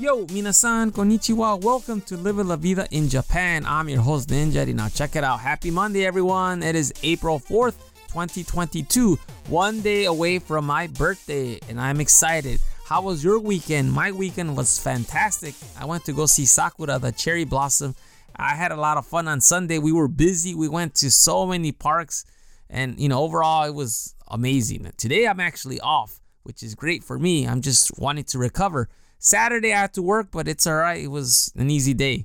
Yo, minasan, konnichiwa. Welcome to Live La Vida in Japan. I'm your host, Ninja. Now, check it out. Happy Monday, everyone. It is April 4th, 2022. One day away from my birthday, and I'm excited. How was your weekend? My weekend was fantastic. I went to go see Sakura, the cherry blossom. I had a lot of fun on Sunday. We were busy. We went to so many parks, and you know, overall, it was amazing. Today, I'm actually off, which is great for me. I'm just wanting to recover. Saturday, I had to work, but it's all right. It was an easy day.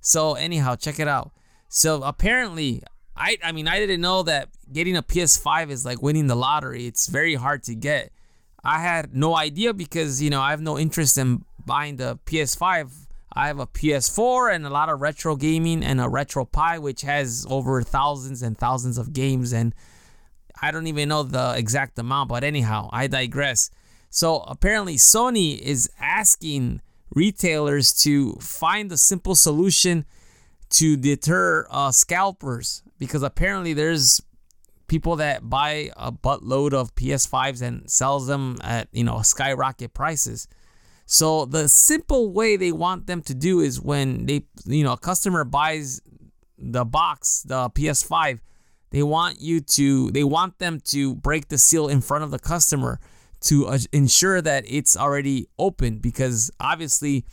So, anyhow, check it out. So, apparently, I, I mean, I didn't know that getting a PS5 is like winning the lottery. It's very hard to get. I had no idea because, you know, I have no interest in buying the PS5. I have a PS4 and a lot of retro gaming and a RetroPie, which has over thousands and thousands of games. And I don't even know the exact amount, but anyhow, I digress. So apparently, Sony is asking retailers to find a simple solution to deter uh, scalpers because apparently there's people that buy a buttload of PS5s and sells them at you know skyrocket prices. So the simple way they want them to do is when they you know a customer buys the box, the PS5, they want you to they want them to break the seal in front of the customer to uh, ensure that it's already open because obviously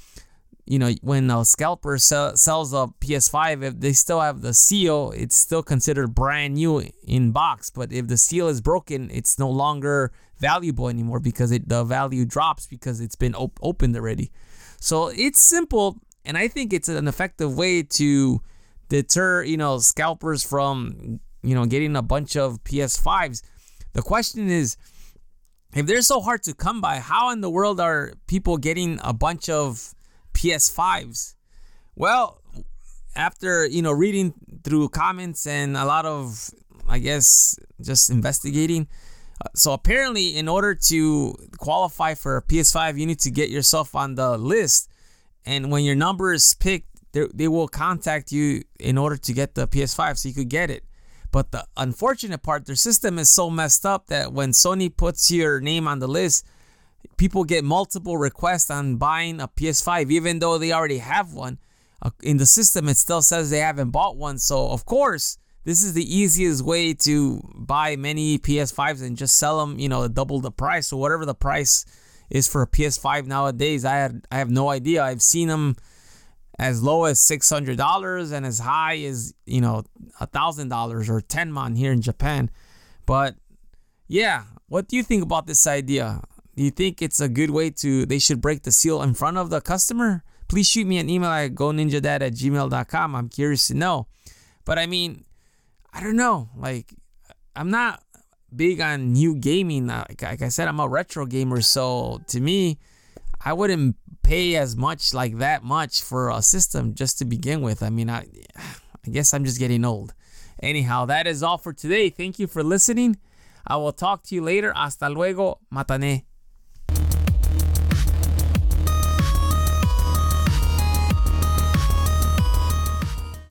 you know, when a scalper sell, sells a PS5, if they still have the seal, it's still considered brand new in box. But if the seal is broken, it's no longer valuable anymore because it the value drops because it's been op- opened already. So it's simple, and I think it's an effective way to deter you know scalpers from you know getting a bunch of PS5s. The question is. If they're so hard to come by, how in the world are people getting a bunch of PS5s. Well, after you know reading through comments and a lot of I guess just investigating. Uh, so apparently, in order to qualify for a PS5, you need to get yourself on the list, and when your number is picked, they will contact you in order to get the PS5, so you could get it. But the unfortunate part, their system is so messed up that when Sony puts your name on the list, people get multiple requests on buying a PS5, even though they already have one. Uh, in the system, it still says they haven't bought one. So, of course, this is the easiest way to buy many PS5s and just sell them, you know, double the price or whatever the price is for a PS5 nowadays. I had I have no idea. I've seen them as low as six hundred dollars and as high as you know a thousand dollars or tenman here in Japan. But yeah, what do you think about this idea? Do you think it's a good way to, they should break the seal in front of the customer? Please shoot me an email at goninjadad at gmail.com. I'm curious to know. But I mean, I don't know. Like, I'm not big on new gaming. Like, like I said, I'm a retro gamer. So to me, I wouldn't pay as much like that much for a system just to begin with. I mean, I, I guess I'm just getting old. Anyhow, that is all for today. Thank you for listening. I will talk to you later. Hasta luego. Matane.